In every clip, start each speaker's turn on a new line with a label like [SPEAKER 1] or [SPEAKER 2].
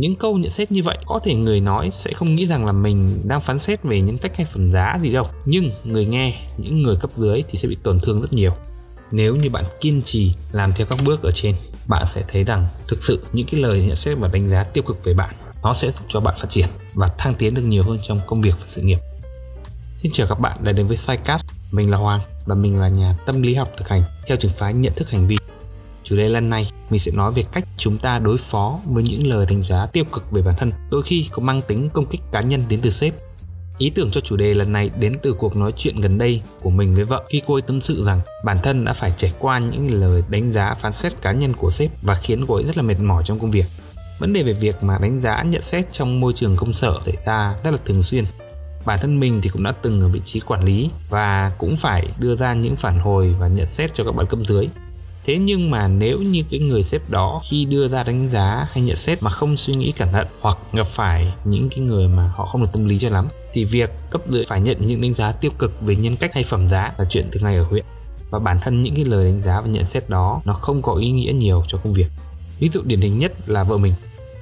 [SPEAKER 1] những câu nhận xét như vậy, có thể người nói sẽ không nghĩ rằng là mình đang phán xét về nhân cách hay phần giá gì đâu. Nhưng người nghe, những người cấp dưới thì sẽ bị tổn thương rất nhiều. Nếu như bạn kiên trì làm theo các bước ở trên, bạn sẽ thấy rằng thực sự những cái lời nhận xét và đánh giá tiêu cực về bạn, nó sẽ giúp cho bạn phát triển và thăng tiến được nhiều hơn trong công việc và sự nghiệp. Xin chào các bạn đã đến với Sidecast. Mình là Hoàng và mình là nhà tâm lý học thực hành theo trường phái nhận thức hành vi. Chủ đề lần này, mình sẽ nói về cách chúng ta đối phó với những lời đánh giá tiêu cực về bản thân, đôi khi có mang tính công kích cá nhân đến từ sếp Ý tưởng cho chủ đề lần này đến từ cuộc nói chuyện gần đây của mình với vợ khi cô ấy tâm sự rằng bản thân đã phải trải qua những lời đánh giá phán xét cá nhân của sếp và khiến cô ấy rất là mệt mỏi trong công việc. Vấn đề về việc mà đánh giá, nhận xét trong môi trường công sở xảy ra rất là thường xuyên. Bản thân mình thì cũng đã từng ở vị trí quản lý và cũng phải đưa ra những phản hồi và nhận xét cho các bạn cấp dưới thế nhưng mà nếu như cái người sếp đó khi đưa ra đánh giá hay nhận xét mà không suy nghĩ cẩn thận hoặc gặp phải những cái người mà họ không được tâm lý cho lắm, thì việc cấp dưới phải nhận những đánh giá tiêu cực về nhân cách hay phẩm giá là chuyện thường ngày ở huyện. Và bản thân những cái lời đánh giá và nhận xét đó, nó không có ý nghĩa nhiều cho công việc. Ví dụ điển hình nhất là vợ mình.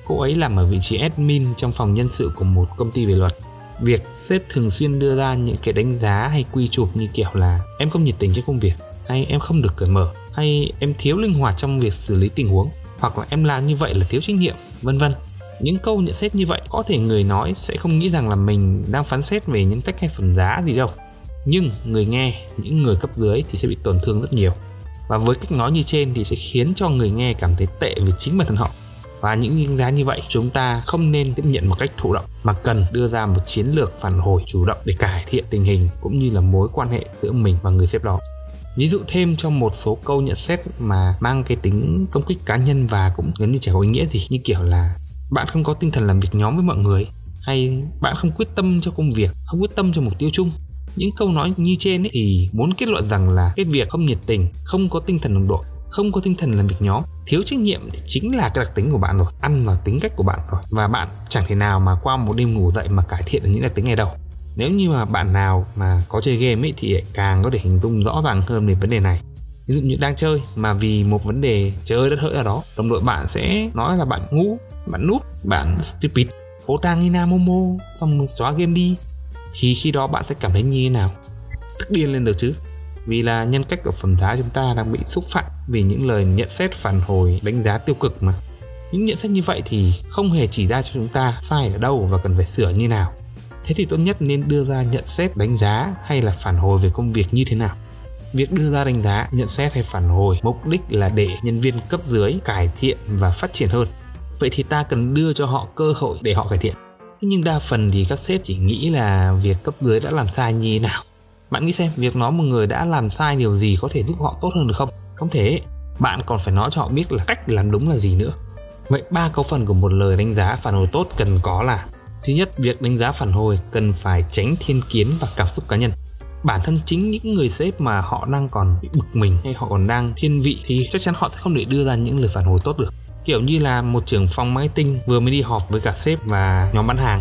[SPEAKER 1] Cô ấy làm ở vị trí admin trong phòng nhân sự của một công ty về luật. Việc sếp thường xuyên đưa ra những cái đánh giá hay quy chụp như kiểu là, em không nhiệt tình cho công việc hay em không được cởi mở hay em thiếu linh hoạt trong việc xử lý tình huống, hoặc là em làm như vậy là thiếu trách nhiệm, vân vân. Những câu nhận xét như vậy, có thể người nói sẽ không nghĩ rằng là mình đang phán xét về nhân cách hay phẩm giá gì đâu. Nhưng người nghe, những người cấp dưới thì sẽ bị tổn thương rất nhiều. Và với cách nói như trên thì sẽ khiến cho người nghe cảm thấy tệ về chính bản thân họ. Và những đánh giá như vậy, chúng ta không nên tiếp nhận một cách thụ động, mà cần đưa ra một chiến lược phản hồi chủ động để cải thiện tình hình cũng như là mối quan hệ giữa mình và người sếp đó ví dụ thêm cho một số câu nhận xét mà mang cái tính công kích cá nhân và cũng gần như chả có ý nghĩa gì, như kiểu là, bạn không có tinh thần làm việc nhóm với mọi người hay, bạn không quyết tâm cho công việc, không quyết tâm cho mục tiêu chung những câu nói như trên ấy thì muốn kết luận rằng là cái việc không nhiệt tình, không có tinh thần đồng đội, không có tinh thần làm việc nhóm, thiếu trách nhiệm thì chính là cái đặc tính của bạn rồi, ăn vào tính cách của bạn rồi. Và bạn chẳng thể nào mà qua một đêm ngủ dậy mà cải thiện được những đặc tính này đâu nếu như mà bạn nào mà có chơi game ấy, thì càng có thể hình dung rõ ràng hơn về vấn đề này. Ví dụ như đang chơi mà vì một vấn đề chơi đất hỡi ở đó, đồng đội bạn sẽ nói là bạn ngu, bạn nút, bạn stupid. Phố tang Ina momo, xong xóa game đi, thì khi đó bạn sẽ cảm thấy như thế nào? Tức điên lên được chứ. Vì là nhân cách của phẩm giá chúng ta đang bị xúc phạm vì những lời nhận xét phản hồi, đánh giá tiêu cực mà. Những nhận xét như vậy thì không hề chỉ ra cho chúng ta sai ở đâu và cần phải sửa như nào thế thì tốt nhất nên đưa ra nhận xét, đánh giá hay là phản hồi về công việc như thế nào? Việc đưa ra đánh giá, nhận xét hay phản hồi, mục đích là để nhân viên cấp dưới cải thiện và phát triển hơn. Vậy thì ta cần đưa cho họ cơ hội để họ cải thiện. Nhưng đa phần thì các sếp chỉ nghĩ là việc cấp dưới đã làm sai như thế nào. Bạn nghĩ xem, việc nói một người đã làm sai điều gì có thể giúp họ tốt hơn được không? Không thể. Bạn còn phải nói cho họ biết là cách làm đúng là gì nữa. Vậy ba cấu phần của một lời đánh giá phản hồi tốt cần có là Thứ nhất, việc đánh giá phản hồi cần phải tránh thiên kiến và cảm xúc cá nhân. Bản thân chính những người sếp mà họ đang còn bị bực mình hay họ còn đang thiên vị thì chắc chắn họ sẽ không để đưa ra những lời phản hồi tốt được. Kiểu như là một trưởng phòng marketing vừa mới đi họp với cả sếp và nhóm bán hàng.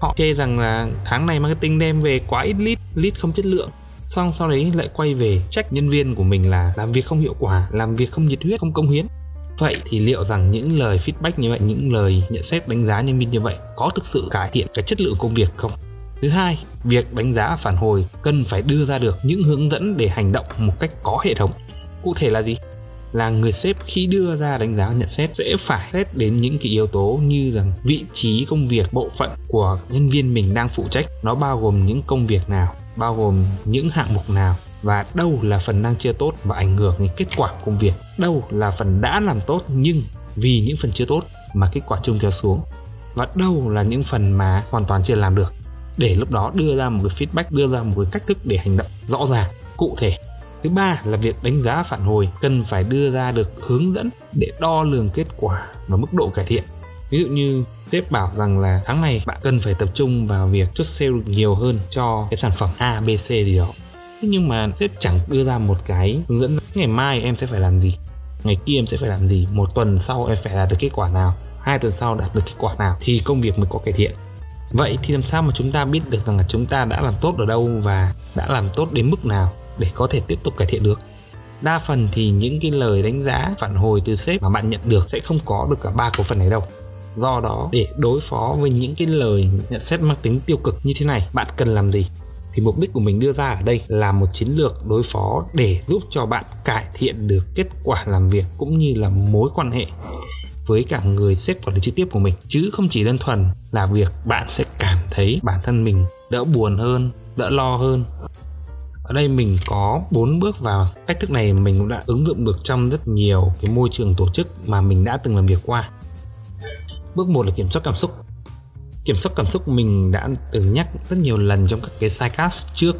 [SPEAKER 1] Họ chê rằng là tháng này marketing đem về quá ít lead, lead không chất lượng xong sau đấy lại quay về trách nhân viên của mình là làm việc không hiệu quả làm việc không nhiệt huyết không công hiến Vậy thì liệu rằng những lời feedback như vậy, những lời nhận xét đánh giá nhân viên như vậy có thực sự cải thiện cái chất lượng công việc không? Thứ hai, việc đánh giá phản hồi cần phải đưa ra được những hướng dẫn để hành động một cách có hệ thống. Cụ thể là gì? Là người sếp khi đưa ra đánh giá nhận xét sẽ phải xét đến những cái yếu tố như rằng vị trí công việc, bộ phận của nhân viên mình đang phụ trách, nó bao gồm những công việc nào, bao gồm những hạng mục nào và đâu là phần đang chưa tốt và ảnh hưởng đến kết quả công việc? Đâu là phần đã làm tốt nhưng vì những phần chưa tốt mà kết quả chung kéo xuống? Và đâu là những phần mà hoàn toàn chưa làm được? Để lúc đó đưa ra một cái feedback đưa ra một cái cách thức để hành động rõ ràng cụ thể. Thứ ba là việc đánh giá phản hồi cần phải đưa ra được hướng dẫn để đo lường kết quả và mức độ cải thiện. Ví dụ như sếp bảo rằng là tháng này bạn cần phải tập trung vào việc chốt sale nhiều hơn cho cái sản phẩm A, B, C gì đó nhưng mà sếp chẳng đưa ra một cái hướng dẫn ngày mai em sẽ phải làm gì? Ngày kia em sẽ phải làm gì? Một tuần sau em phải đạt được kết quả nào? Hai tuần sau đạt được kết quả nào? Thì công việc mới có cải thiện. Vậy thì làm sao mà chúng ta biết được rằng là chúng ta đã làm tốt ở đâu và đã làm tốt đến mức nào để có thể tiếp tục cải thiện được? Đa phần thì những cái lời đánh giá, phản hồi từ sếp mà bạn nhận được sẽ không có được cả ba cổ phần này đâu. Do đó, để đối phó với những cái lời nhận xét mang tính tiêu cực như thế này, bạn cần làm gì? Thì mục đích của mình đưa ra ở đây là một chiến lược đối phó để giúp cho bạn cải thiện được kết quả làm việc cũng như là mối quan hệ với cả người sếp quản lý trực tiếp của mình. Chứ không chỉ đơn thuần là việc bạn sẽ cảm thấy bản thân mình đỡ buồn hơn, đỡ lo hơn. Ở đây mình có bốn bước vào. Cách thức này mình cũng đã ứng dụng được trong rất nhiều cái môi trường tổ chức mà mình đã từng làm việc qua. Bước một là kiểm soát cảm xúc kiểm soát cảm xúc mình đã từng nhắc rất nhiều lần trong các cái sidecast trước.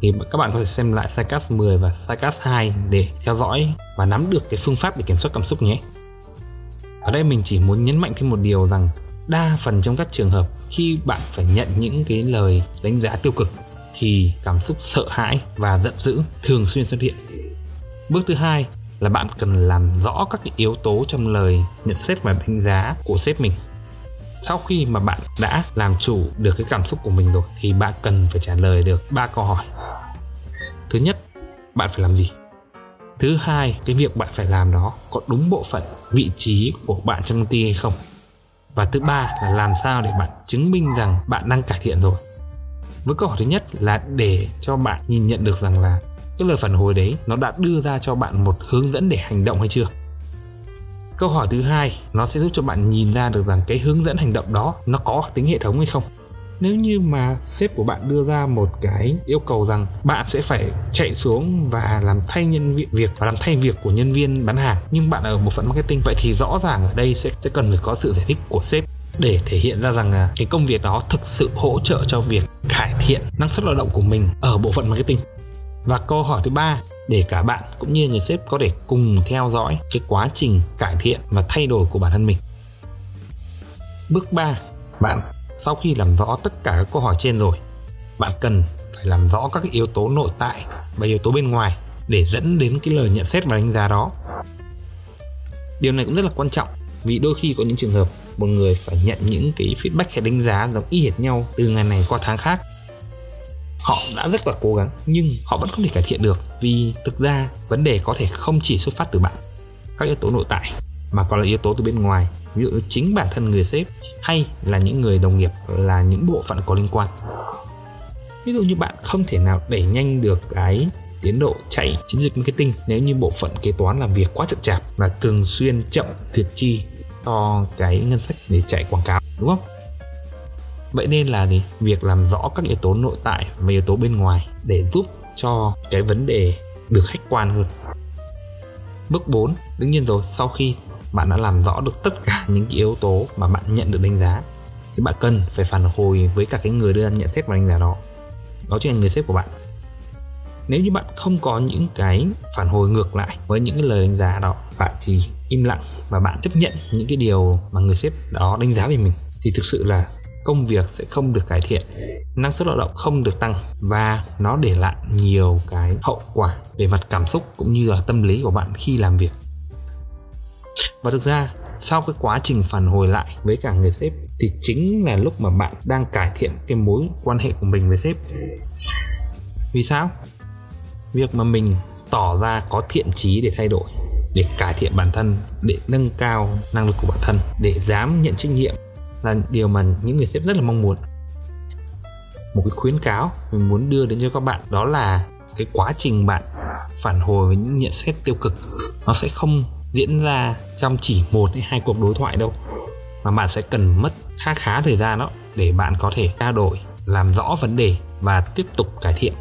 [SPEAKER 1] Thì các bạn có thể xem lại sidecast 10 và sidecast 2 để theo dõi và nắm được cái phương pháp để kiểm soát cảm xúc nhé. Ở đây mình chỉ muốn nhấn mạnh thêm một điều rằng đa phần trong các trường hợp khi bạn phải nhận những cái lời đánh giá tiêu cực thì cảm xúc sợ hãi và giận dữ thường xuyên xuất hiện. Bước thứ hai là bạn cần làm rõ các cái yếu tố trong lời nhận xét và đánh giá của sếp mình sau khi mà bạn đã làm chủ được cái cảm xúc của mình rồi, thì bạn cần phải trả lời được ba câu hỏi. Thứ nhất, bạn phải làm gì? Thứ hai, cái việc bạn phải làm đó có đúng bộ phận, vị trí của bạn trong công ty hay không? Và thứ ba là làm sao để bạn chứng minh rằng bạn đang cải thiện rồi? Với câu hỏi thứ nhất là để cho bạn nhìn nhận được rằng là cái lời phản hồi đấy nó đã đưa ra cho bạn một hướng dẫn để hành động hay chưa? Câu hỏi thứ hai, nó sẽ giúp cho bạn nhìn ra được rằng cái hướng dẫn hành động đó, nó có tính hệ thống hay không? Nếu như mà sếp của bạn đưa ra một cái yêu cầu rằng bạn sẽ phải chạy xuống và làm thay nhân viên việc, và làm thay việc của nhân viên bán hàng, nhưng bạn ở bộ phận marketing, vậy thì rõ ràng ở đây sẽ sẽ cần phải có sự giải thích của sếp để thể hiện ra rằng là cái công việc đó thực sự hỗ trợ cho việc cải thiện năng suất lao động của mình ở bộ phận marketing. Và câu hỏi thứ ba để cả bạn cũng như người sếp có thể cùng theo dõi cái quá trình cải thiện và thay đổi của bản thân mình. Bước 3 bạn, sau khi làm rõ tất cả các câu hỏi trên rồi, bạn cần phải làm rõ các yếu tố nội tại và yếu tố bên ngoài để dẫn đến cái lời nhận xét và đánh giá đó. Điều này cũng rất là quan trọng, vì đôi khi có những trường hợp một người phải nhận những cái feedback hay đánh giá giống y hệt nhau từ ngày này qua tháng khác họ đã rất là cố gắng, nhưng họ vẫn không thể cải thiện được vì thực ra vấn đề có thể không chỉ xuất phát từ bạn, các yếu tố nội tại, mà còn là yếu tố từ bên ngoài. Ví dụ chính bản thân người sếp hay là những người đồng nghiệp, là những bộ phận có liên quan. Ví dụ như bạn không thể nào đẩy nhanh được cái tiến độ chạy chiến dịch marketing nếu như bộ phận kế toán làm việc quá chậm chạp và thường xuyên chậm duyệt chi cho cái ngân sách để chạy quảng cáo, đúng không? Vậy nên là gì? Việc làm rõ các yếu tố nội tại và yếu tố bên ngoài để giúp cho cái vấn đề được khách quan hơn. Bước 4 đương nhiên rồi, sau khi bạn đã làm rõ được tất cả những cái yếu tố mà bạn nhận được đánh giá, thì bạn cần phải phản hồi với cả cái người đưa ra nhận xét và đánh giá đó. Đó chính là người sếp của bạn. Nếu như bạn không có những cái phản hồi ngược lại với những cái lời đánh giá đó, bạn chỉ im lặng và bạn chấp nhận những cái điều mà người sếp đó đánh giá về mình, thì thực sự là công việc sẽ không được cải thiện, năng suất lao động không được tăng và nó để lại nhiều cái hậu quả về mặt cảm xúc cũng như là tâm lý của bạn khi làm việc. Và thực ra, sau cái quá trình phản hồi lại với cả người sếp thì chính là lúc mà bạn đang cải thiện cái mối quan hệ của mình với sếp. Vì sao? Việc mà mình tỏ ra có thiện chí để thay đổi, để cải thiện bản thân, để nâng cao năng lực của bản thân, để dám nhận trách nhiệm là điều mà những người sếp rất là mong muốn. Một cái khuyến cáo mình muốn đưa đến cho các bạn đó là cái quá trình bạn phản hồi với những nhận xét tiêu cực, nó sẽ không diễn ra trong chỉ một hay hai cuộc đối thoại đâu, mà bạn sẽ cần mất khá khá thời gian đó để bạn có thể trao đổi, làm rõ vấn đề và tiếp tục cải thiện.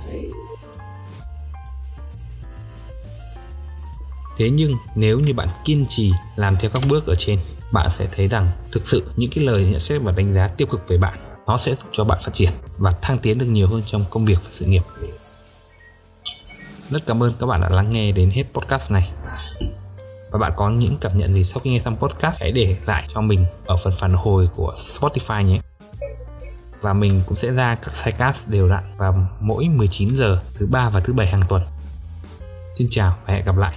[SPEAKER 1] Thế nhưng nếu như bạn kiên trì làm theo các bước ở trên bạn sẽ thấy rằng thực sự những cái lời nhận xét và đánh giá tiêu cực về bạn, nó sẽ giúp cho bạn phát triển và thăng tiến được nhiều hơn trong công việc và sự nghiệp rất cảm ơn các bạn đã lắng nghe đến hết podcast này và bạn có những cảm nhận gì sau khi nghe xong podcast, hãy để lại cho mình ở phần phản hồi của Spotify nhé và mình cũng sẽ ra các sidecast đều đặn vào mỗi 19 giờ thứ ba và thứ bảy hàng tuần. Xin chào và hẹn gặp lại.